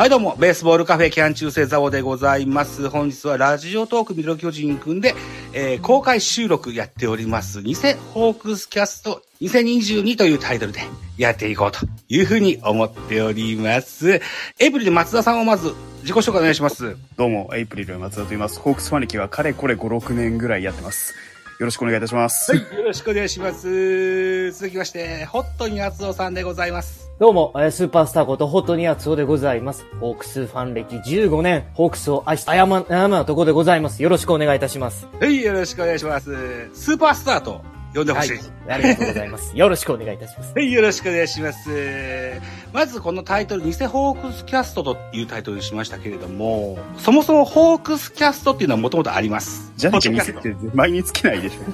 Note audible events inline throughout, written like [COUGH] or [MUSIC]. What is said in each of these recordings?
はい、どうも、ベースボールカフェキャン中世ザオでございます。本日はラジオトークミロ巨人くんで、えー公開収録やっております、偽ホークスキャスト2022というタイトルでやっていこうというふうに思っております。エイプリル松田さんをまず自己紹介お願いします。どうも、エイプリル松田と言います。ホークスファン歴はかれこれ5、6年ぐらいやってます。よろしくお願いいたします。はい、よろしくお願いします。続きまして、ホットに厚尾さんでございます。どうも、スーパースターことホットニアツオでございます。ホークスファン歴15年、ホークスを愛した謝ま、謝なとこでございます。よろしくお願いいたします。はい、よろしくお願いします。スーパースターと呼んでほしい。ありがとうございます。[LAUGHS] よろしくお願いいたします。はい、よろしくお願いします。まずこのタイトル、偽ホークスキャストというタイトルにしましたけれども、そもそもホークスキャストっていうのはもともとあります。じゃなきゃ見せポッドキャスて前につけないでしょ。[LAUGHS]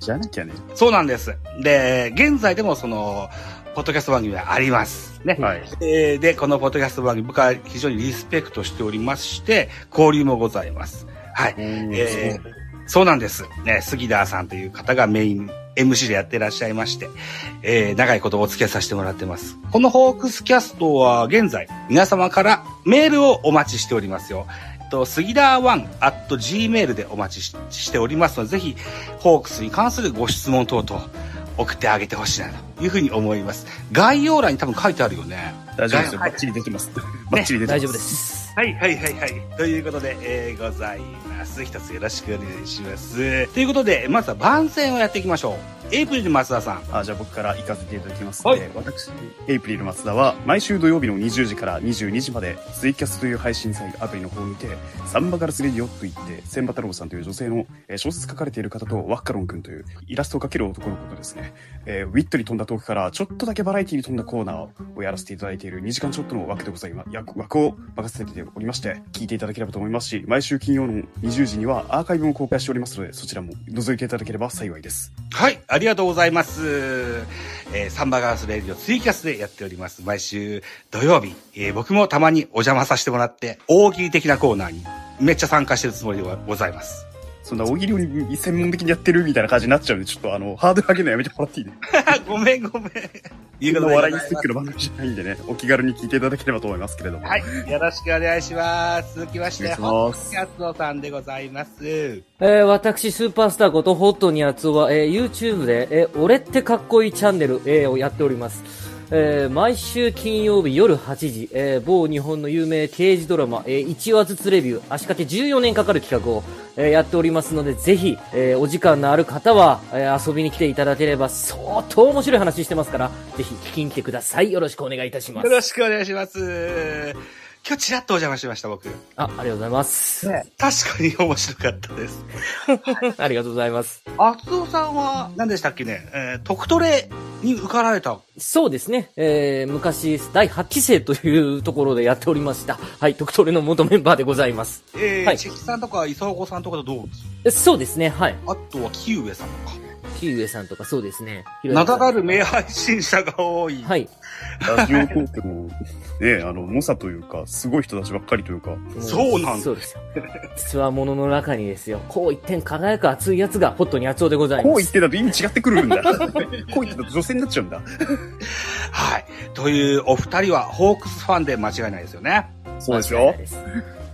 じゃなきゃね。トそうなんです。で、現在でもその、ポッドキャスト番組はあります。ね。はい。えーで、このポッドキャスト番組、僕は非常にリスペクトしておりまして、交流もございます。はい。えーそうなんです。ね、杉田さんという方がメイン MC でやってらっしゃいまして、えー長いことお付き合いさせてもらってます。このホークスキャストは現在、皆様からメールをお待ちしておりますよ。えっと、杉田1 at gmail でお待ちししておりますので、ぜひ、ホークスに関するご質問等々送ってあげてほしいなというふうに思います。概要欄に多分書いてあるよね。大丈夫ですよ。はいバッチリ出てます。バッチリ出てます。大丈夫で。す。はいはいはいはい。ということで、えー、ございます。一つよろしくお願いします。ということで、まずは番宣をやっていきましょう。エイプリル松田さん。あ、じゃあ僕から行かせていただきます。はいえー私、エイプリル松田は、毎週土曜日の20時から22時まで、ツイキャスという配信サイトアプリの方にて、サンバガラスレディオと言って、千葉太郎さんという女性の、えー小説書かれている方と、ワッカロン君というイラストを描ける男のことですね。えーウィットに飛んだトークから、ちょっとだけバラエティに飛んだコーナーをやらせていただいている2時間ちょっとの枠でございます。役枠を任せておりまして、聞いていただければと思いますし、毎週金曜の20時にはアーカイブも公開しておりますので、そちらも覗いていただければ幸いです。はい、ありがとうございます。えーサンバガースレディオツイキャスでやっております。毎週土曜日、えー僕もたまにお邪魔させてもらって、大喜利的なコーナーにめっちゃ参加してるつもりでございます。そんな大喜利を専門的にやってるみたいな感じになっちゃうんで、ちょっとあの、ハードル上げるのやめてもらっていいね？ごめんごめん。いうそんなことでござい笑いスティックの番組じゃないんでね、お気軽に聞いていただければと思いますけれども。はい、よろしくお願いします。続きまして、ホットキャストさんでございます。えー私、スーパースターことホットニアツオは、えー YouTube で、えー俺ってかっこいいチャンネル、えーをやっております。えー毎週金曜日夜8時、えー某日本の有名刑事ドラマ、えー1話ずつレビュー、足掛け14年かかる企画を、えーやっておりますので、ぜひ、えーお時間のある方は、えー遊びに来ていただければ相当面白い話してますから、ぜひ聞きに来てください。よろしくお願いいたしますよ。ろしくお願いします。今日ちらっとお邪魔しました、僕。あ、ありがとうございます。確かに面白かったです。[LAUGHS] ありがとうございます。厚尾さんは何でしたっけね、えー、特トレに受かられた。そうですね。えー、昔、第8期生というところでやっておりました。はい、ドクトレの元メンバーでございます。えーはいチェキさんとか磯子さんとかとどうえそうですね、はい。あとは木上さんとか。木上さんとかそうですね。名だたる名名配信者が多い。はい。ラジオトークも、ね、[LAUGHS] あの、猛者というか、すごい人たちばっかりというか、そうなんだそうですよ。実はものの中にですよ、こう一点輝く熱いやつがホットに熱男でございます。こう言ってだと意味違ってくるんだ。[LAUGHS] こう言ってだと女性になっちゃうんだ。はい。というお二人はホークスファンで間違いないですよね。そうですよいす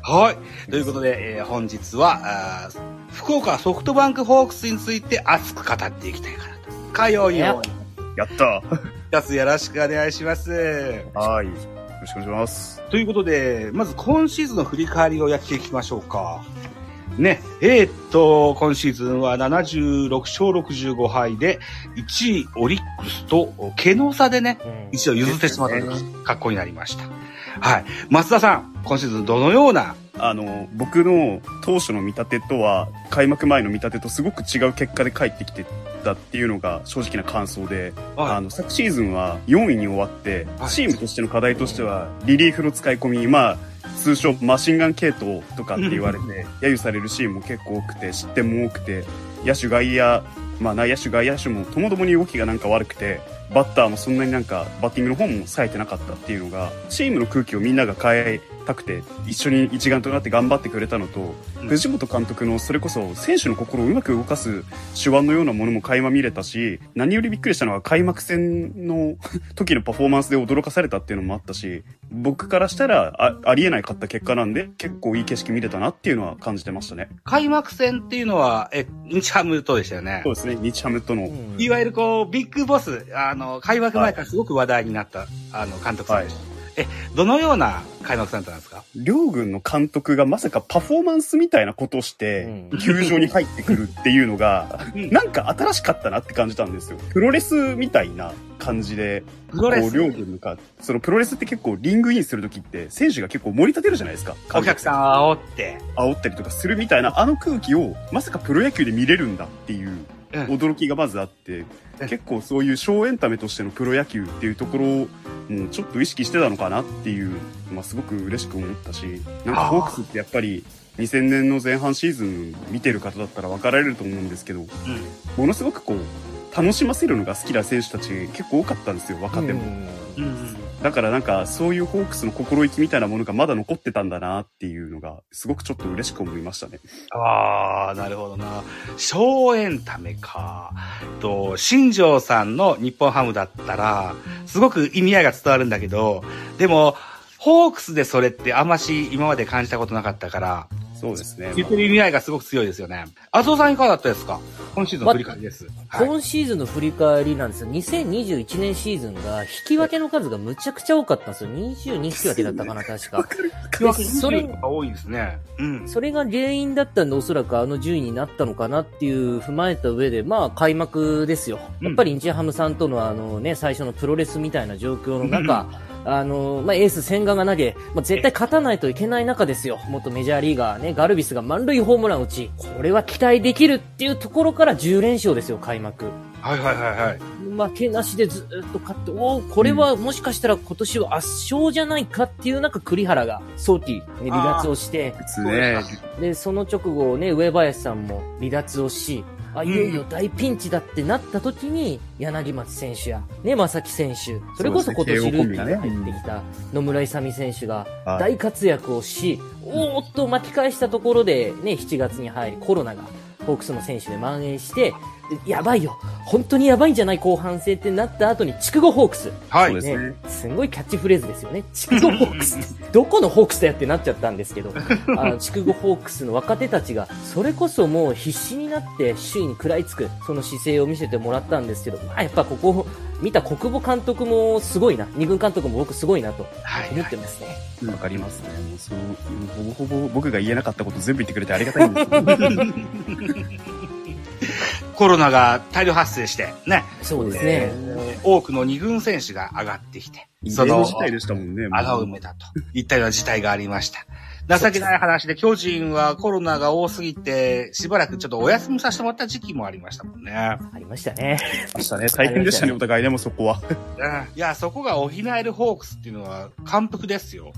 はい。ということで、えー本日は、あー福岡ソフトバンクホークスについて熱く語っていきたいかなと。かように思いやったます。よろしくお願いします。はい。よろしくお願いします。ということで、まず今シーズンの振り返りをやっていきましょうか。ね、えーっと、今シーズンは76勝65敗で、1位オリックスと、毛の差でね、うん。一度譲ってしまったと。ですいう格好になりました。はい。松田さん、今シーズンどのような、あの、僕の当初の見立てとは、開幕前の見立てとすごく違う結果で帰ってきてたっていうのが正直な感想で、はい。あの、昨シーズンは4位に終わってはい、チームとしての課題としては、リリーフの使い込み、まあ、通称マシンガン系統とかって言われて、揶揄されるシーンも結構多くて、失点も多くて、野手外野、まあ内野手外野手もともどもに動きがなんか悪くて、バッターもそんなになんかバッティングの方も冴えてなかったっていうのが、チームの空気をみんなが変えたくて、一緒に一丸となって頑張ってくれたのと、うん藤本監督のそれこそ選手の心をうまく動かす手腕のようなものも垣間見れたし、何よりびっくりしたのは開幕戦の [LAUGHS] 時のパフォーマンスで驚かされたっていうのもあったし、僕からしたらあありえないかった結果なんで、結構いい景色見れたなっていうのは感じてましたね。開幕戦っていうのは、え、日ハムとでしたよねそう。ですね、日ハムとの、うんいわゆるこう、ビッグボス、あの、開幕前からすごく話題になった、あの、監督さんでした。え、どのような開幕戦だったんですか？両軍の監督がまさかパフォーマンスみたいなことをして、うん球場に入ってくるっていうのが、[LAUGHS] うんなんか新しかったなって感じたんですよ。プロレスみたいな感じで、プロレス？こう両軍のか、そのプロレスって結構リングインするときって、選手が結構盛り立てるじゃないですか。お客さんを煽って。煽ったりとかするみたいな、あの空気を、まさかプロ野球で見れるんだっていううん驚きがまずあって、うん結構そういうショーエンタメとしてのプロ野球っていうところを、もうちょっと意識してたのかなっていう、まあすごく嬉しく思ったし、なんかホークスってやっぱり、2000年の前半シーズン見てる方だったら分かられると思うんですけど、うん。ものすごくこう、楽しませるのが好きな選手たち結構多かったんですよ、若手も。うん。だからなんか、そういうホークスの心意気みたいなものがまだ残ってたんだなっていうのが、すごくちょっと嬉しく思いましたね。ああ、なるほどな。ショーエンタメか。と、新庄さんの日本ハムだったら、すごく意味合いが伝わるんだけど、でも、ホークスでそれってあんまし今まで感じたことなかったから、そうですね。言ってる意味合いがすごく強いですよね。麻生さんいかがだったですか？今シーズンの振り返りです。はい。今シーズンの振り返りなんですよ。2021年シーズンが引き分けの数がむちゃくちゃ多かったんですよ。22引き分けだったかな、確か。でそれが多いですね。うん。それが原因だったんで、おそらくあの順位になったのかなっていう踏まえた上で、まあ開幕ですよ。うんやっぱり日ハムさんとのあのね、最初のプロレスみたいな状況の中、あの、まあエース千賀が投げ、まあ絶対勝たないといけない中ですよ。元メジャーリーガーね、ガルビスが満塁ホームランを打ち、これは期待できるっていうところから10連勝ですよ、開幕。はいはいはいはい。負けなしでずっと勝って、おーこれはもしかしたら今年は圧勝じゃないかっていう中、栗原が、ソーティ、ね、離脱をして。で、その直後ね、上林さんも離脱をし、あ、いよいよ大ピンチだってなった時に、柳町選手や、ね、正木選手、それこそ今年ルーキーで入ってきた野村勇選手がはい。大活躍をし、おーっと巻き返したところで、ね、7月に入りコロナがホークスの選手で蔓延して、でやばいよ。本当にやばいんじゃない後半戦ってなった後に、筑後ホークス。はい。そうですねね、すごいキャッチフレーズですよね。筑後ホークス。[LAUGHS] どこのホークスだよってなっちゃったんですけど、[LAUGHS] あの筑後ホークスの若手たちが、それこそもう必死になって首位に食らいつく、その姿勢を見せてもらったんですけど、まあやっぱここ、見た国母監督もすごいな。二軍監督も僕すごいなとはい思ってますね。わかりますね。もうそう、ほぼほぼ僕が言えなかったこと全部言ってくれてありがたいんですけど。[LAUGHS] コロナが大量発生して、ね。そうですね。多くの二軍選手が上がってきて、その事態でしたもんね。もう穴を埋めたといったような事態がありました。情けない話で、巨人はコロナが多すぎて、しばらくちょっとお休みさせてもらった時期もありましたもんね。ありましたね。ましたね。大変でしたね、お互いでもそこは。うんいや、そこが補えるホークスっていうのは感服ですよ。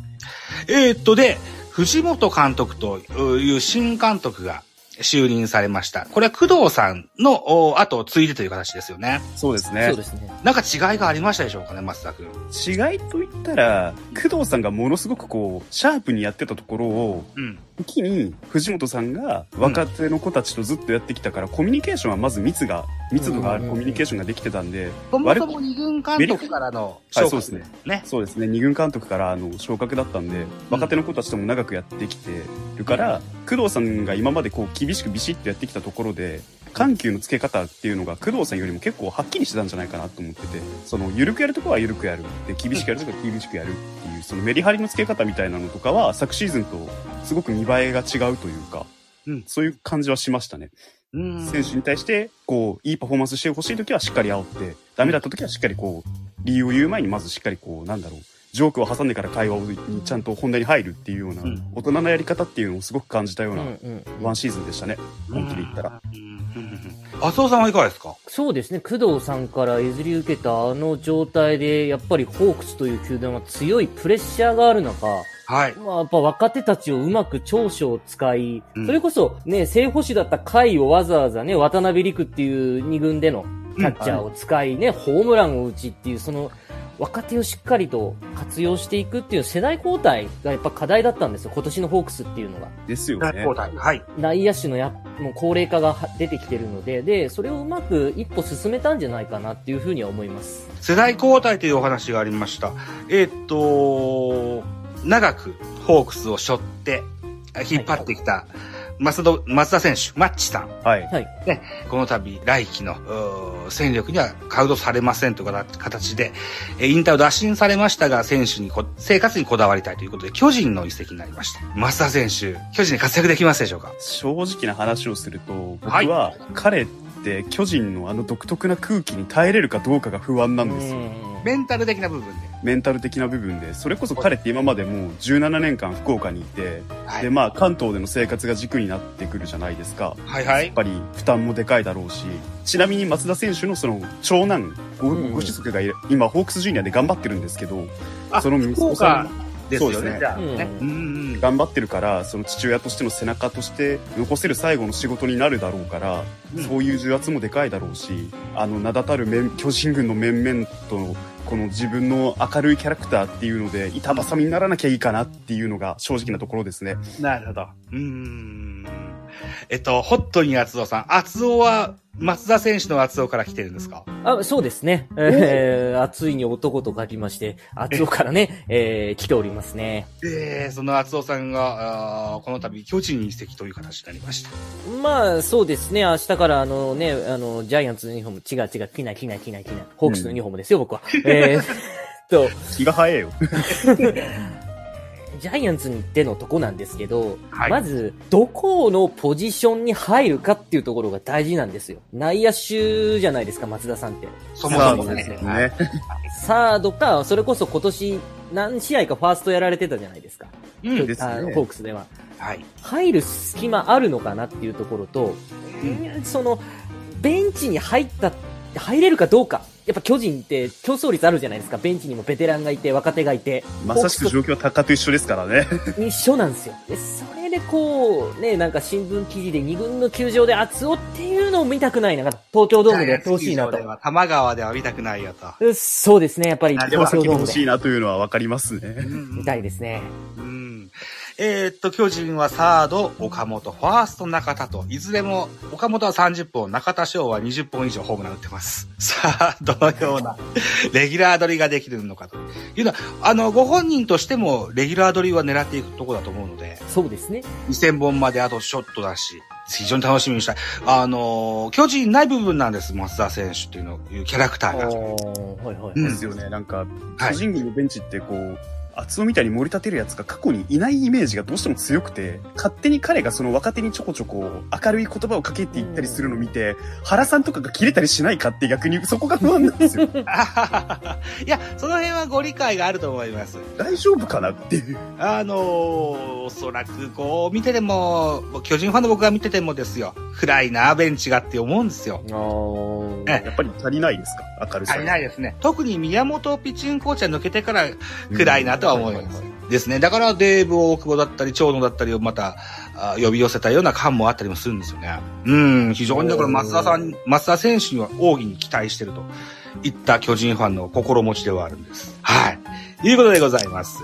えー、っと、で、藤本監督という新監督が就任されました。これは工藤さんのお後を継いでという形ですよね。そうですねそう。ですね。なんか違いがありましたでしょうかね、松田君。違いと言ったら、工藤さんがものすごくこう、シャープにやってたところを、うん。時に藤本さんが若手の子たちとずっとやってきたから、コミュニケーションはまず密が、密度があるコミュニケーションができてたんで、そもそも二軍監督からのはい、昇格そうですね。ね。そうですね。二軍監督からあの昇格だったんで、若手の子たちとも長くやってきてるから、工藤さんが今までこう厳しくビシッとやってきたところで、緩急のつけ方っていうのが工藤さんよりも結構はっきりしてたんじゃないかなと思ってて、その緩くやるとこは緩くやる。で、厳しくやるとこは厳しくやるっていう、そのメリハリのつけ方みたいなのとかは昨シーズンとすごく見栄えが違うというか、うんそういう感じはしましたね。選手に対して、こう、いいパフォーマンスしてほしいときはしっかり煽って、ダメだったときはしっかりこう、理由を言う前にまずしっかりこう、なんだろう、ジョークを挟んでから会話にちゃんと本題に入るっていうような、うん大人のやり方っていうのをすごく感じたよううんな、うんワンシーズンでしたね。本気で言ったら。うんうんうん麻生さんはいかがですか？そうですね、工藤さんから譲り受けたあの状態で、やっぱりホークスという球団は強いプレッシャーがある中、はい。まあ、やっぱ若手たちをうまく長所を使い、うんそれこそね、正捕手だった甲斐をわざわざね、渡辺陸っていう二軍でのキャッチャーを使いね、ホームランを打ちっていう、その、若手をしっかりと活用していくっていう世代交代がやっぱ課題だったんですよ。今年のホークスっていうのが。ですよね。交代。はい。内野手のや、もう高齢化がは出てきてるので、で、それをうまく一歩進めたんじゃないかなっていうふうには思います。世代交代というお話がありました。えーっと、長くホークスを背負って、引っ張ってきた、松田、松田選手、マッチさん。はい。はい。ね、この度、来季の戦力にはカウントされませんという形で、え引退を打診されましたが、選手にこ、生活にこだわりたいということで、巨人の移籍になりました。増田選手、巨人に活躍できますでしょうか？正直な話をすると、僕はいは彼って巨人のあの独特な空気に耐えれるかどうかが不安なんですよ。メンタル的な部分で。メンタル的な部分で、それこそ彼って今までもう17年間福岡にいて、はい。でまあ関東での生活が軸になってくるじゃないですか。はいはいやっ。ぱり負担もでかいだろうし、ちなみに松田選手のその長男、ごうんご子息がいる今ホークスジュニアで頑張ってるんですけど、あその息子さんですよそうですね。頑張ってるから、その父親としての背中として残せる最後の仕事になるだろうから、うんそういう重圧もでかいだろうし、あの、名だたる面巨人軍の面々と、この自分の明るいキャラクターっていうので、板挟みにならなきゃいいかなっていうのが正直なところですね。なるほど。うん。えっと、ホットに厚尾さん。厚尾は、松田選手の厚尾から来てるんですか？あ、そうですね。えー、[LAUGHS] 暑いに男と書きまして、暑尾からね、えー、来ておりますね。えー、その厚尾さんが、あーこの度、巨人に移籍という形になりました。まあ、そうですね。明日からあのね、あの、ジャイアンツのユニフォーム、違う違う、着ない着ない着ない着ない。ホークスのユニフォームですよ、僕は。えーっと、気が早いよ。[LAUGHS] ジャイアンツにでのとこなんですけど、はいまず、どこのポジションに入るかっていうところが大事なんですよ。内野手じゃないですか、松田さんって。そもそもねね。サードか、それこそ今年何試合かファーストやられてたじゃないですか。うん。ですねあのホークスでは。はい。入る隙間あるのかなっていうところと、その、ベンチに入った、入れるかどうか。やっぱ巨人って競争率あるじゃないですか。ベンチにもベテランがいて、若手がいて。まさしく状況はタカと一緒ですからね。一緒なんですよ。で、それでこう、ね、なんか新聞記事で2軍の球場で熱男っていうのを見たくないな。東京ドームでやってほしいなと多摩川では見たくないよと。うそうですね、やっぱり東京ドームで先も欲しいなというのはわかりますね。見たいですね。うん。えーっと、巨人はサード、岡本、ファースト、中田と、いずれも、岡本は30本、中田翔は20本以上ホームラン打ってます。[LAUGHS] さあ、どのような、レギュラー取りができるのかというのは、あの、ご本人としても、レギュラー取りは狙っていくところだと思うので、そうですね。2000本まであとショットだし、非常に楽しみにしたい。あの、巨人ない部分なんです、松田選手っていうの、いうキャラクターが。おはいはい。うんですよね。なんか、はい巨人軍のベンチってこう、厚尾みたいに盛り立てるやつが過去にいないイメージがどうしても強くて、勝手に彼がその若手にちょこちょこ明るい言葉をかけていったりするのを見て、原さんとかが切れたりしないかって逆にそこが不安なんですよ。[LAUGHS] いや、その辺はご理解があると思います。大丈夫かなっていう。あのー、おそらくこう見てても、巨人ファンの僕が見ててもですよ、暗いな、ベンチがって思うんですよ。あーえやっぱり足りないですか？明るさ。足りないですね。特に宮本ピッチングコーチが抜けてから暗いなとは思います。ですね。だからデーブ大久保だったり、長野だったりをまた、あ呼び寄せたような感もあったりもするんですよね。うん、非常にだから松田さん、松田選手には大いに期待してるといった巨人ファンの心持ちではあるんです。はい。いうことでございます。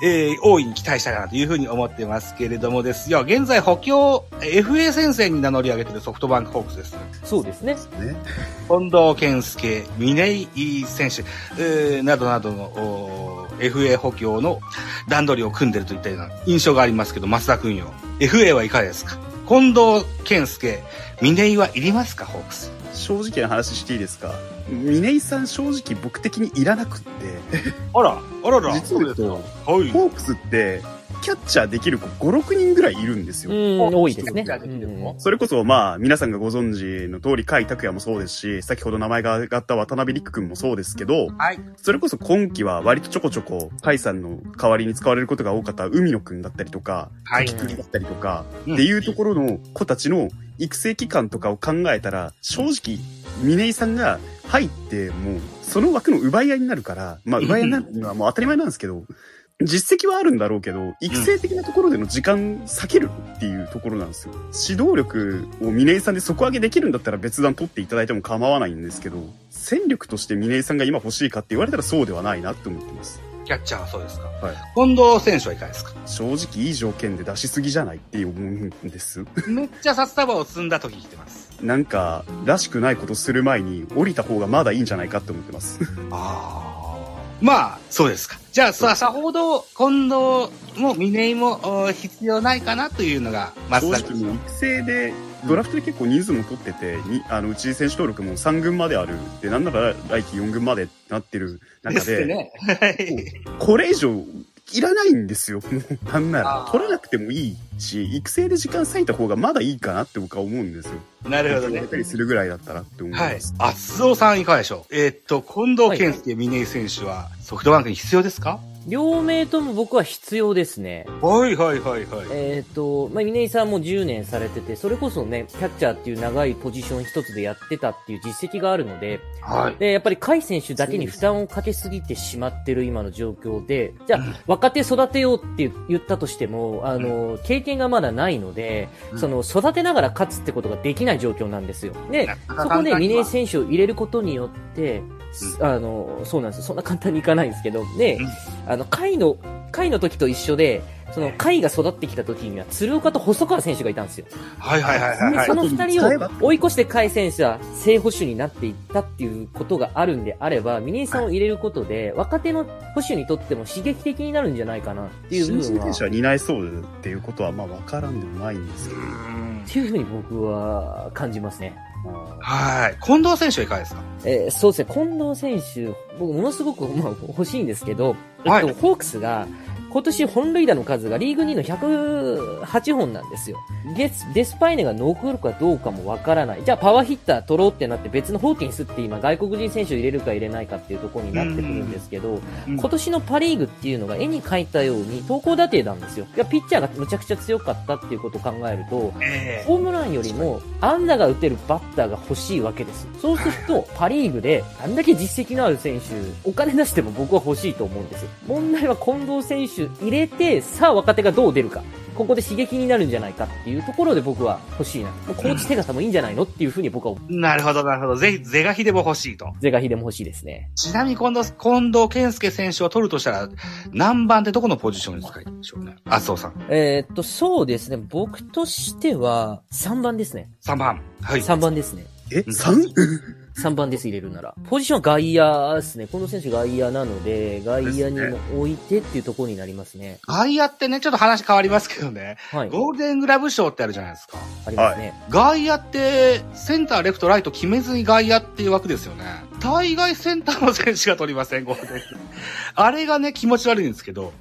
えー、大いに期待したいなというふうに思ってますけれどもですよ。現在補強、えー FA 戦線に名乗り上げているソフトバンクホークスです。そうですね。ね。近藤健介、峰井選手、えーなどなどの FA 補強の段取りを組んでるといったような印象がありますけど、増田君よ。FA はいかがですか？近藤健介、峰井はいりますか？ホークス。正直な話していいですか？峰井さん正直僕的にいらなくって、あら、あらら。実を言うと、はい。ホークスって、キャッチャーできる子5、6人ぐらいいるんですよ。うん、多いですね。それこそ、まあ、皆さんがご存知の通り、甲斐拓也もそうですし、先ほど名前が挙がった渡辺陸くんもそうですけど、はい。それこそ今季は割とちょこちょこ、甲斐さんの代わりに使われることが多かった海野くんだったりとか、はい。菊池だったりとか、うんっていうところの子たちの育成期間とかを考えたら、正直、峰井さんが入って、もう、その枠の奪い合いになるから、まあ、奪い合いになるのはもう当たり前なんですけど、実績はあるんだろうけど、育成的なところでの時間避けるっていうところなんですよ。指導力を峰井さんで底上げできるんだったら別段取っていただいても構わないんですけど、戦力として峰井さんが今欲しいかって言われたらそうではないなって思ってます。キャッチャーはそうですか？はい。近藤選手はいかがですか？正直いい条件で出しすぎじゃないって思うんです。めっちゃ札束を積んだ時来てます。なんか、らしくないことする前に降りた方がまだいいんじゃないかって思ってます。ああ。まあ、そうですか。じゃあ、さ、さほど、近藤も峰井もお必要ないかなというのが、松正崎直もう育成で、ドラフトで結構人数も取ってて、にあの、うち選手登録も3軍まである。で、なんなら来季4軍までなってるで中で、すね。はい。これ以上いらないんですよ。もう、なんなあら。ー取らなくてもいいし、育成で時間割いた方がまだいいかなって僕は思うんですよ。なるほどね。たりするぐらいだったらって思いはいます。。あ、須尾さんいかがでしょう？えーっと、近藤健介峰井選手はソフトバンクに必要ですか？両名とも僕は必要ですね。はいはいはいはい。えっ、と、まあ、峰井さんも10年されてて、それこそね、キャッチャーっていう長いポジション一つでやってたっていう実績があるので、はい。で、やっぱり甲斐選手だけに負担をかけすぎてしまってる今の状況で、じゃあ、若手育てようって言ったとしても、あの、経験がまだないので、うんその、育てながら勝つってことができない状況なんですよ。でそこで峰井選手を入れることによって、あの、そうなんですよ。そんな簡単にいかないんですけど、で、うんあの、甲斐の、甲斐の時と一緒で、その、甲斐が育ってきた時には、鶴岡と細川選手がいたんですよ。はいはいはいはいで、はい。その二人を追い越して甲斐選手は正捕手になっていったっていうことがあるんであれば、峰井さんを入れることで、若手の捕手にとっても刺激的になるんじゃないかなっていう部分は、新人選手は担えそうっていうことは、まあ、わからんでもないんですけど。っていうふうに僕は感じますね。はい。近藤選手はいかがですか？えーそうですね、近藤選手、僕ものすごく、まあ、欲しいんですけど、はい。えっと、ホークスが、今年本塁打の数がリーグ2の108本なんですよ。デスデスパイネが残るかどうかもわからない。じゃあパワーヒッター取ろうってなって別のホーキンスって今外国人選手を入れるか入れないかっていうところになってくるんですけど、うん今年のパリーグっていうのが絵に描いたように投稿打定なんですよ。いや、ピッチャーがむちゃくちゃ強かったっていうことを考えると、えホームランよりも安打が打てるバッターが欲しいわけです。そうすると、パリーグであんだけ実績のある選手、お金出しても僕は欲しいと思うんですよ。問題は近藤選手入れて、さあ若手がどう出るか。ここで刺激になるんじゃないかっていうところで僕は欲しいな。コーチ手形もいいんじゃないのっていうふうに僕は、なるほどなるほど。ぜひ、是が非でも欲しいと。ゼガヒでも欲しいですね。ちなみに近藤、近藤健介選手を取るとしたら、何番でどこのポジションに使いたいでしょうね？麻生さん。えーっと、そうですね。僕としては、3番ですね。3番。はい。3番ですね。え ?3? 3 [LAUGHS] 番です、入れるなら。ポジションは外野ですね。この選手外野なので、外野にも置いてっていうところになりますね。外野ってね、ちょっと話変わりますけどね。はい。ゴールデングラブ賞ってあるじゃないですか。ありますね。外野って、センター、レフト、ライト決めずに外野っていう枠ですよね。大概センターの選手が取りません、ゴールデン。あれがね、気持ち悪いんですけど、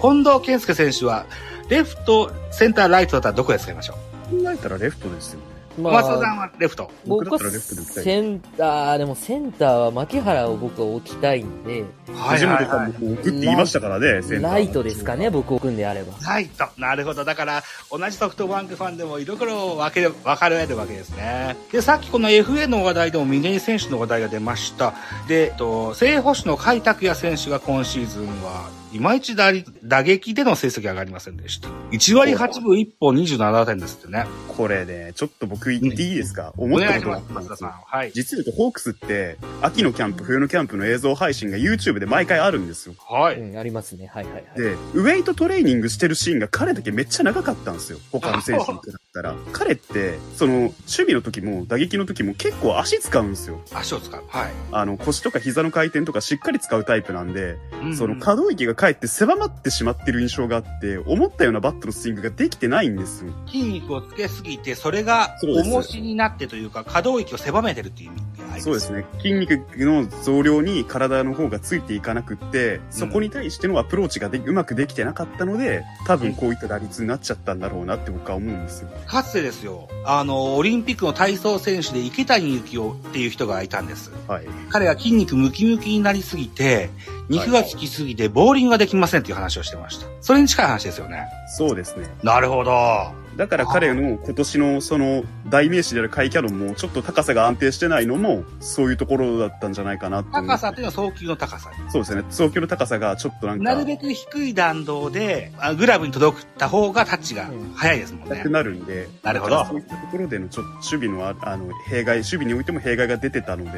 近藤健介選手は、レフト、センター、ライトだったらどこで使いましょう？考えたらレフトですよね。ま松田さんはレフト。僕は僕だったらレフトで打ちたい。センター、でもセンターは牧原を僕は置きたいんで、藤本さんも置くって言いましたからね、センターライトですかね、僕置くんであれば。ライト。なるほど。だから、同じソフトバンクファンでもいろいろ分ける、分かれるわけですね。で、さっきこの FA の話題でも峰井選手の話題が出ました。で、えっと、正捕手の甲斐拓也選手が今シーズンは、いまいち打率打撃での成績が上がりませんでした。1割8分1本27点ですってね。これね、ちょっと僕言っていいですか、お思ったことがあったんです。はい。実は言うと、ホークスって、秋のキャンプ、冬のキャンプの映像配信が YouTube で毎回あるんですよ。はい。うん、ありますね。はいはいはい。で、ウェイトトレーニングしてるシーンが彼だけめっちゃ長かったんですよ。他の選手に比べたら。彼って、その、守備の時も打撃の時も結構足使うんですよ。足を使う。はい。あの、腰とか膝の回転とかしっかり使うタイプなんで、うんその可動域がかえって狭まってしまってる印象があって、思ったようなバットのスイングができてないんですよ。筋肉をつけすぎて、それが重しになってというか、可動域を狭めてるっていう意味があります。そうですね。筋肉の増量に体の方がついていかなくって、そこに対してのアプローチがでうまくできてなかったので、多分こういった打率になっちゃったんだろうなって僕は思うんですよ。かつてですよ、あの、オリンピックの体操選手で池谷幸雄っていう人がいたんです。はい。彼が筋肉ムキムキになりすぎて、肉がつきすぎて、ボーリングができませんっていう話をしてました。それに近い話ですよね。そうですね。なるほど。だから彼の今年のその代名詞であるカイキャノンもちょっと高さが安定してないのもそういうところだったんじゃないかなって高さっていうのは送球の高さ。そうですね。送球の高さがちょっとなんか、なるべく低い弾道で、あグラブに届くた方がタッチが速いですもんねなく。なるんで、なるほどそういったところでのちょっと守備のああの弊害、守備においても弊害が出てたので、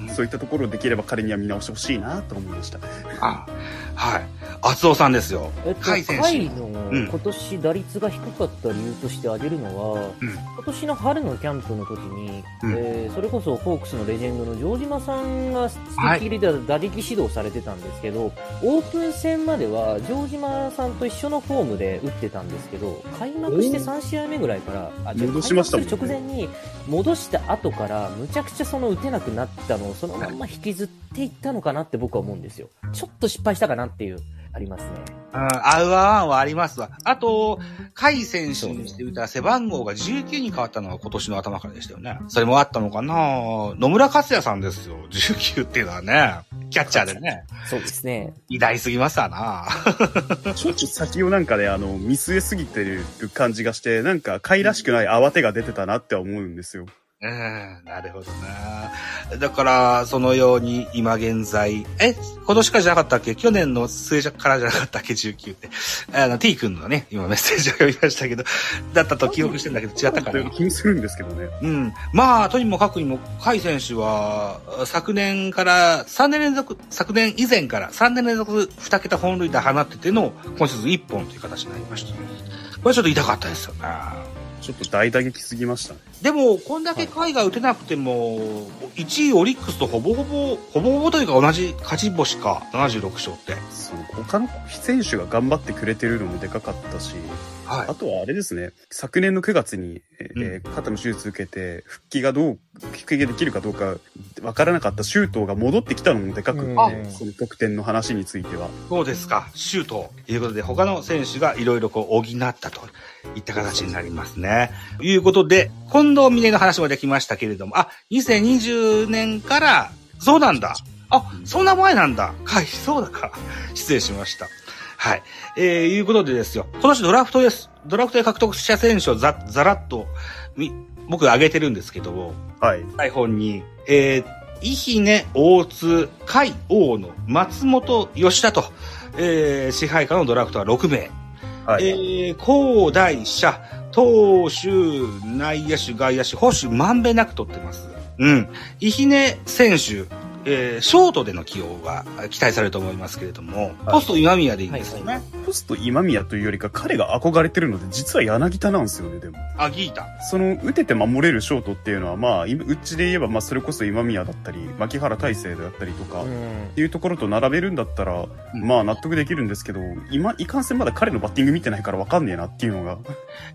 うんそういったところをできれば彼には見直してほしいなと思いました。あはい。厚尾さんですよ。えっと、甲斐の。うん。今年打率が低かった理由として挙げるのは、うん。今年の春のキャンプの時に、うん。えーそれこそホークスのレジェンドの城島さんが付きっきりで打撃指導されてたんですけど、オープン戦までは城島さんと一緒のフォームで打ってたんですけど、開幕して3試合目ぐらいから、あじゃし開幕する直前に戻した後から、むちゃくちゃその打てなくなったのをそのまんま引きずっていったのかなって僕は思うんですよ。ちょっと失敗したかなっていう、ありますね。うん、アウアーワンはありますわ。あと、甲斐選手にしてみたら背番号が19に変わったのは今年の頭からでしたよね。それもあったのかな野村克也さんですよ。19っていうのはね。キャッチャーでね。そうですね。偉大すぎますわな。ちょっと先をなんかね、あの、見据えすぎてる感じがして、なんか、甲斐らしくない慌てが出てたなって思うんですよ。うん、なるほどな。だから、そのように今現在、え、今年からじゃなかったっけ？去年の末からじゃなかったっけ ?19 って。あの、t 君のね、今メッセージを読みましたけど、だったと記憶してんだけど違ったかな？気にするんですけどね。うん。まあ、とにもかくにも、甲斐選手は、昨年から、3年連続、昨年以前から3年連続2桁本塁打放ってての、今シーズン1本という形になりました。これちょっと痛かったですよね。ちょっと大打撃すぎましたね。でも、こんだけ甲斐が打てなくても、1位オリックスとほぼほぼ、ほぼほぼというか同じ勝ち星か、76勝って。そう、他の選手が頑張ってくれてるのもでかかったし、はいあ。とはあれですね、昨年の9月に、えー肩の手術受けて、復帰がどう、復帰ができるかどうかわからなかった周東が戻ってきたのもでかくって、うんその得点の話については。そうですか、シュートということで、他の選手がいろいろこう補ったといった形になりますね。ということで、近藤峰の話もできましたけれども、あ、2020年から、そうなんだ。あ、そんな前なんだ。はい、そうだか。失礼しました。はい。えー、いうことでですよ。今年ドラフトです。ドラフトで獲得した選手をざ、ざらっと、み、僕挙げてるんですけども、はい。台本に、えー、伊姫、大津、甲斐、大野、松本、吉田と、えー、支配下のドラフトは6名。はい。えー、高大社、投手、内野手、外野手、保守、まんべんなく取ってます。うん。伊姫選手、えー、ショートでの起用が期待されると思いますけれども、ポスト今宮でいいんですよね？ポスト今宮というよりか彼が憧れてるので、実は柳田なんですよね、でも。あ、ギータ。その、打てて守れるショートっていうのは、まあ、いうちで言えば、まあ、それこそ今宮だったり、牧原大成であったりとか、っうん。ていうところと並べるんだったら、まあ、納得できるんですけど、今、いかんせんまだ彼のバッティング見てないからわかんねえなっていうのが。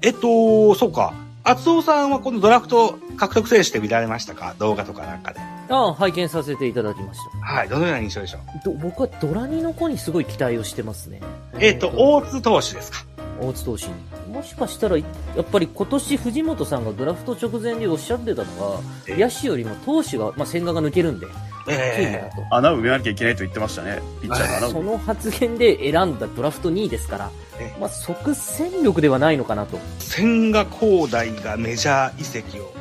えっと、そうか。厚尾さんはこのドラフト獲得選手で見られましたか？動画とかなんかで。ああ、拝見させていただきました。はい。どのような印象でしょう？ど僕はドラニの子にすごい期待をしてますね。えっと、大津投手ですか？大津投手に。もしかしたら、やっぱり今年藤本さんがドラフト直前におっしゃってたのえが、野手よりも投手が、まあ、千賀が抜けるんで、えだと。穴を埋めなきゃいけないと言ってましたね。ピッチャーの穴を。その発言で選んだドラフト2位ですからえ、まあ、即戦力ではないのかなと。千賀滉大がメジャー移籍を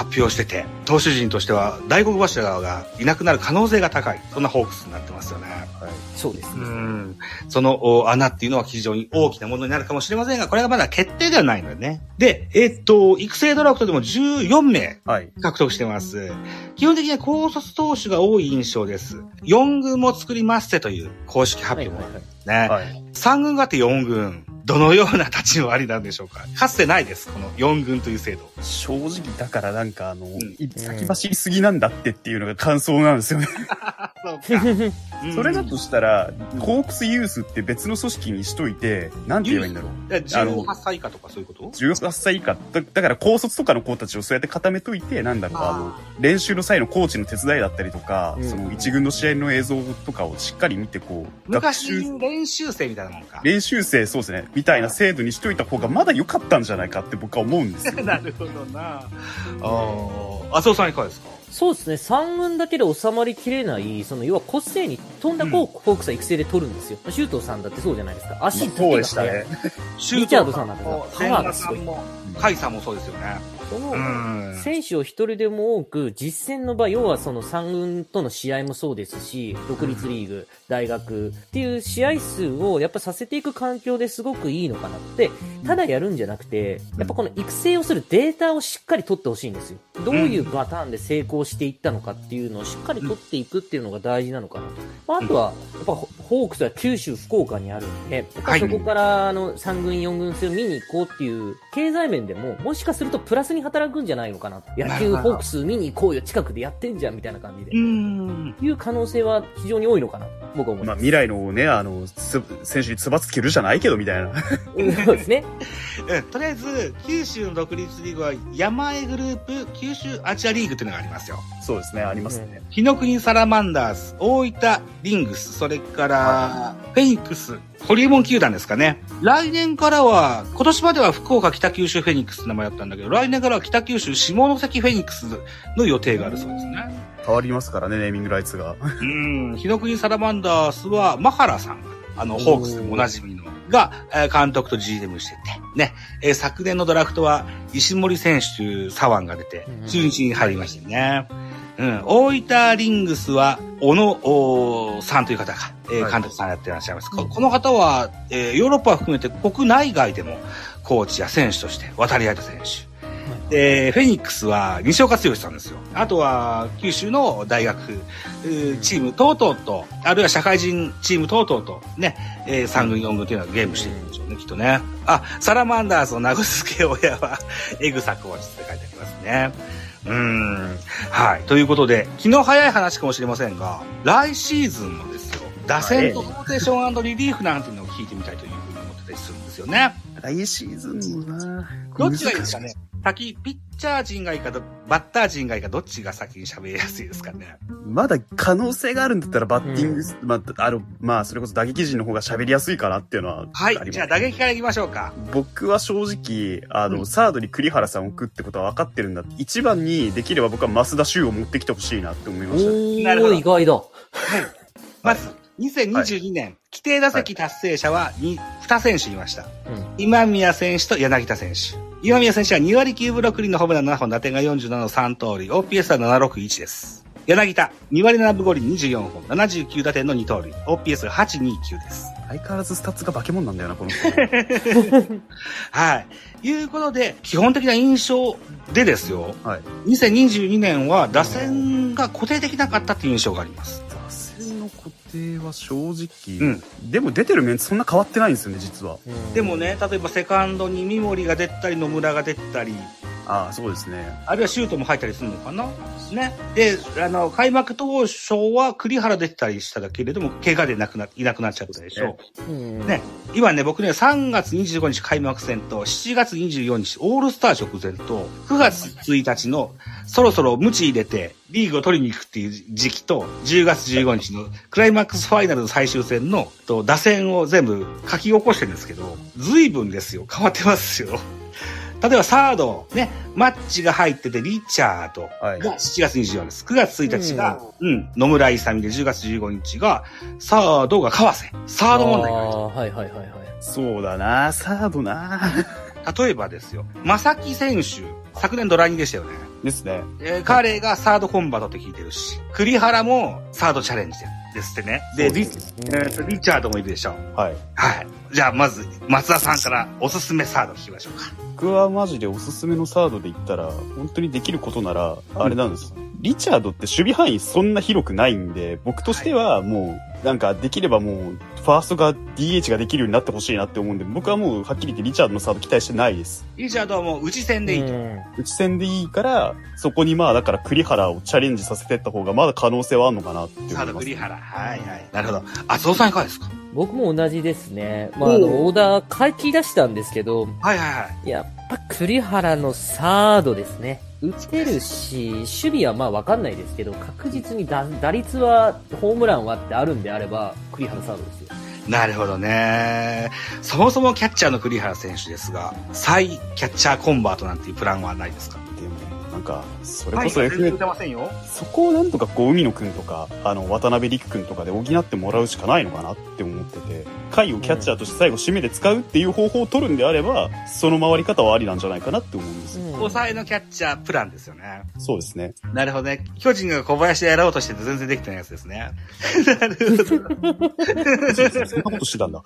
発表してて、投手陣としては大黒柱がいなくなる可能性が高い。そんなホークスになってますよね。そうですね。うん。そのお穴っていうのは非常に大きなものになるかもしれませんが、これがまだ決定ではないのでね。で、えっと、育成ドラフトでも14名はい。獲得してます。基本的には高卒投手が多い印象です。4軍も作りますってという公式発表もあるんですね。はい。3軍があって4軍。どのような立ち回りなんでしょうか？かつてないです。この4軍という制度。正直だからなんかあの、んい先走りすぎなんだってっていうのが感想なんですよね。[LAUGHS] [LAUGHS] それだとしたら、ホークスユースって別の組織にしといて、なんて言えばいいんだろう。え18歳以下とかそういうこと？18歳以下だ。だから高卒とかの子たちをそうやって固めといて、なんだろう、あの、練習の際のコーチの手伝いだったりとか、うんその一軍の試合の映像とかをしっかり見て、こう、学昔習、練習生みたいなもんか。練習生、そうですね、みたいな制度にしといた方がまだ良かったんじゃないかって僕は思うんですよ。[LAUGHS] なるほどな。ああ、麻生さんいかがですか？そうですね、3軍だけで収まりきれない、その要は個性に飛んだ子をホークスは育成で取るんですよ。シュートさんだってそうじゃないですか。足だけが速い。リチャードさんなんてさパワーがすごい千賀さんも、甲斐さんもそうですよね。そのうん。選手を一人でも多く、実戦の場、要はその3軍との試合もそうですし、独立リーグ、大学っていう試合数をやっぱさせていく環境ですごくいいのかなって、ただやるんじゃなくて、やっぱこの育成をするデータをしっかり取ってほしいんですよ。どういうパターンで成功していったのかっていうのをしっかり取っていくっていうのが大事なのかなと。まあ、あとは、やっぱホホークスは九州、福岡にあるんで、やっぱそこからあの3軍、4軍戦を見に行こうっていう経済面でも、もしかするとプラスに働くんじゃないのかな。野球ホークス見に行こうよ、近くでやってんじゃんみたいな感じで。うん。いう可能性は非常に多いのかな、僕は思いまあ、ます。未来のね、あの、つ選手につばつけるじゃないけど、みたいな。うんそうですね。[LAUGHS] うんとりあえず、九州の独立リーグは山江グループ九州アジアリーグっていうのがありますよ。そうですね、ありますね。日の国サラマンダース、大分リングス、それから、フェニックス、ホリエモン球団ですかね。来年からは、今年までは福岡北九州フェニックスって名前だったんだけど、来年からは北九州下関フェニックスの予定があるそうですね。変わりますからね、ネーミングライツが。うん、日の国サラマンダースは、マハラさんが、あの、ホークスでもおなじみの、が、えー監督と GM してて、ね、えー昨年のドラフトは、石森選手という左腕が出てうん、中日に入りましたよね。うん、大分リングスは、小野さんという方が、えーはい監督さんやってらっしゃいます。ここの方は、えーヨーロッパを含めて国内外でも、コーチや選手として渡り合えた選手。で、フェニックスは西岡剛さんですよ。あとは、九州の大学、チーム等々と、あるいは社会人チーム等々と、ね、えー、3軍4軍っていうのはゲームしてるんでしょうね、きっとね。あ、サラマンダースの名付け親は、エグサコーチって書いてありますね。うーん。はい。ということで、気の早い話かもしれませんが、来シーズンのですよ、打線とローテーションリリーフなんていうのを聞いてみたいというふうに思ってたりするんですよね。来シーズンもなどっちがいいですかね？先、ピッチャー陣がいいかど、バッター陣がいいか、どっちが先に喋りやすいですかね。まだ可能性があるんだったらバッティング、まあ、あの、まあ、それこそ打撃陣の方が喋りやすいかなっていうのはあります。はい。じゃあ打撃からいきましょうか。僕は正直、あの、うんサードに栗原さんを置くってことは分かってるんだ。一番にできれば僕は増田修を持ってきてほしいなって思いましたなるほどー、意外だ。まず、2022年、規定打席達成者は 2, 2選手いました。うん。今宮選手と柳田選手。今宮選手は2割9分6厘のホームラン7本、打点が47の3通り、OPS は761です。柳田、2割7分5厘24本、79打点の2通り、OPS が829です。相変わらずスタッツが化け物なんだよな、この人。[LAUGHS] はい。いうことで、基本的な印象でですよ、はい。2022年は打線が固定できなかったっていう印象があります。の固定は正直、うん。でも出てる面そんな変わってないんですよね、実は。うん。でも、ね、例えばセカンドに三森が出たり野村が出たり、ああ、そうですね。あるいはシュートも入ったりするのかな？ね。で、あの、開幕当初は栗原出てたりしたけれども、怪我でなくな、いなくなっちゃったでしょ。うんね。今ね、僕ね、3月25日開幕戦と、7月24日オールスター直前と、9月1日の、そろそろ無知入れて、リーグを取りに行くっていう時期と、10月15日のクライマックスファイナルの最終戦の、と、打線を全部書き起こしてるんですけど、随分ですよ。変わってますよ。例えばサード、ね、マッチが入ってて、リチャードはいが7月24日です。9月1日が、うん、野村勇で10月15日が、サードが川瀬。サード問題があるはいはいはいはい。そうだな、サードな。例えばですよ、正木選手、昨年ドラ2でしたよね。ですね。えー彼がサードコンバートって聞いてるし、栗原もサードチャレンジですってね。で、リ,、えーとリチャードもいるでしょ。はい。はい。じゃあ、まず、松田さんからおすすめサード聞きましょうか。僕はマジでおすすめのサードで言ったら、本当にできることなら、あれなんです。リチャードって守備範囲そんな広くないんで、僕としてはもう、なんかできればもう、ファーストが DH ができるようになってほしいなって思うんで、僕はもうはっきり言ってリチャードのサード期待してないです。リチャードはもう内戦でいいと。うん内戦でいいから、そこにまあだから栗原をチャレンジさせてった方がまだ可能性はあるのかなって思いサードます。栗原。はいはい。なるほど。厚尾さんいかがですか？僕も同じですね。まあ、あの、おオーダー書き出したんですけど、はいはいはい。やっぱ栗原のサードですね。打てるし、守備はまあわかんないですけど、確実に打打率は、ホームランはってあるんであれば、栗原サードですよ。なるほどね。そもそもキャッチャーの栗原選手ですが、再キャッチャーコンバートなんていうプランはないですか、ななんか、それはい、こそ FA、打てませんよ。そこをなんとかこう、海野くんとか、あの、渡辺陸くんとかで補ってもらうしかないのかなって思ってて、回をキャッチャーとして最後締めで使うっていう方法を取るんであれば、その回り方はありなんじゃないかなって思うんですよ。うん抑えのキャッチャープランですよね。そうですね。なるほどね。巨人が小林でやろうとしてて全然できてないやつですね。なるほど。[LAUGHS] そんなことしてたんだ。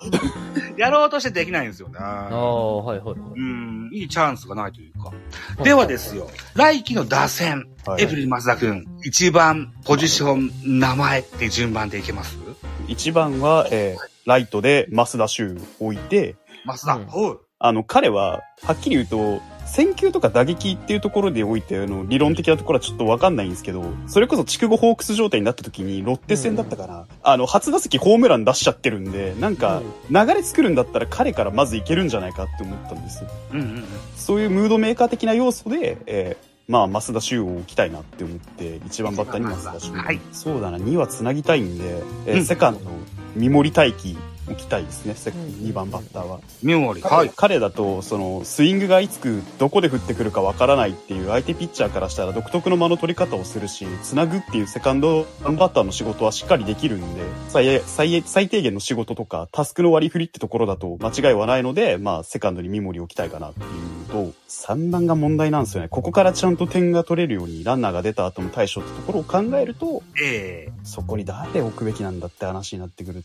やろうとしてできないんですよね。ああ、はいはいはい。うん、いいチャンスがないというか。ではですよ、来季の打線、はいエブリン松田くん、一番ポジション、名前って順番でいけます？一番は、えーライトで増田修を置いて、松田。うん。あの、彼は、はっきり言うと、選球とか打撃っていうところでおいて、あの、理論的なところはちょっとわかんないんですけど、それこそ筑後ホークス状態になった時に、ロッテ戦だったかな、あの、初打席ホームラン出しちゃってるんで、なんか、流れ作るんだったら彼からまずいけるんじゃないかって思ったんですよ。うんうんうん。そういうムードメーカー的な要素で、えーまあ、増田修を置きたいなって思って、一番バッターに増田修。はいそうだな、2は繋ぎたいんで、えーうんセカンド、三森大輝置きたいですね、セ2番バッターは。ミモリ。はい、彼だと、その、スイングがいつく、どこで降ってくるかわからないっていう相手ピッチャーからしたら独特の間の取り方をするし、つなぐっていうセカンドバッターの仕事はしっかりできるんで、最最最低限の仕事とか、タスクの割り振りってところだと間違いはないので、まあ、セカンドにミモリを置きたいかなっていうのと、3番が問題なんですよね。ここからちゃんと点が取れるように、ランナーが出た後の対処ってところを考えると、ええそこに誰を置くべきなんだって話になってくると、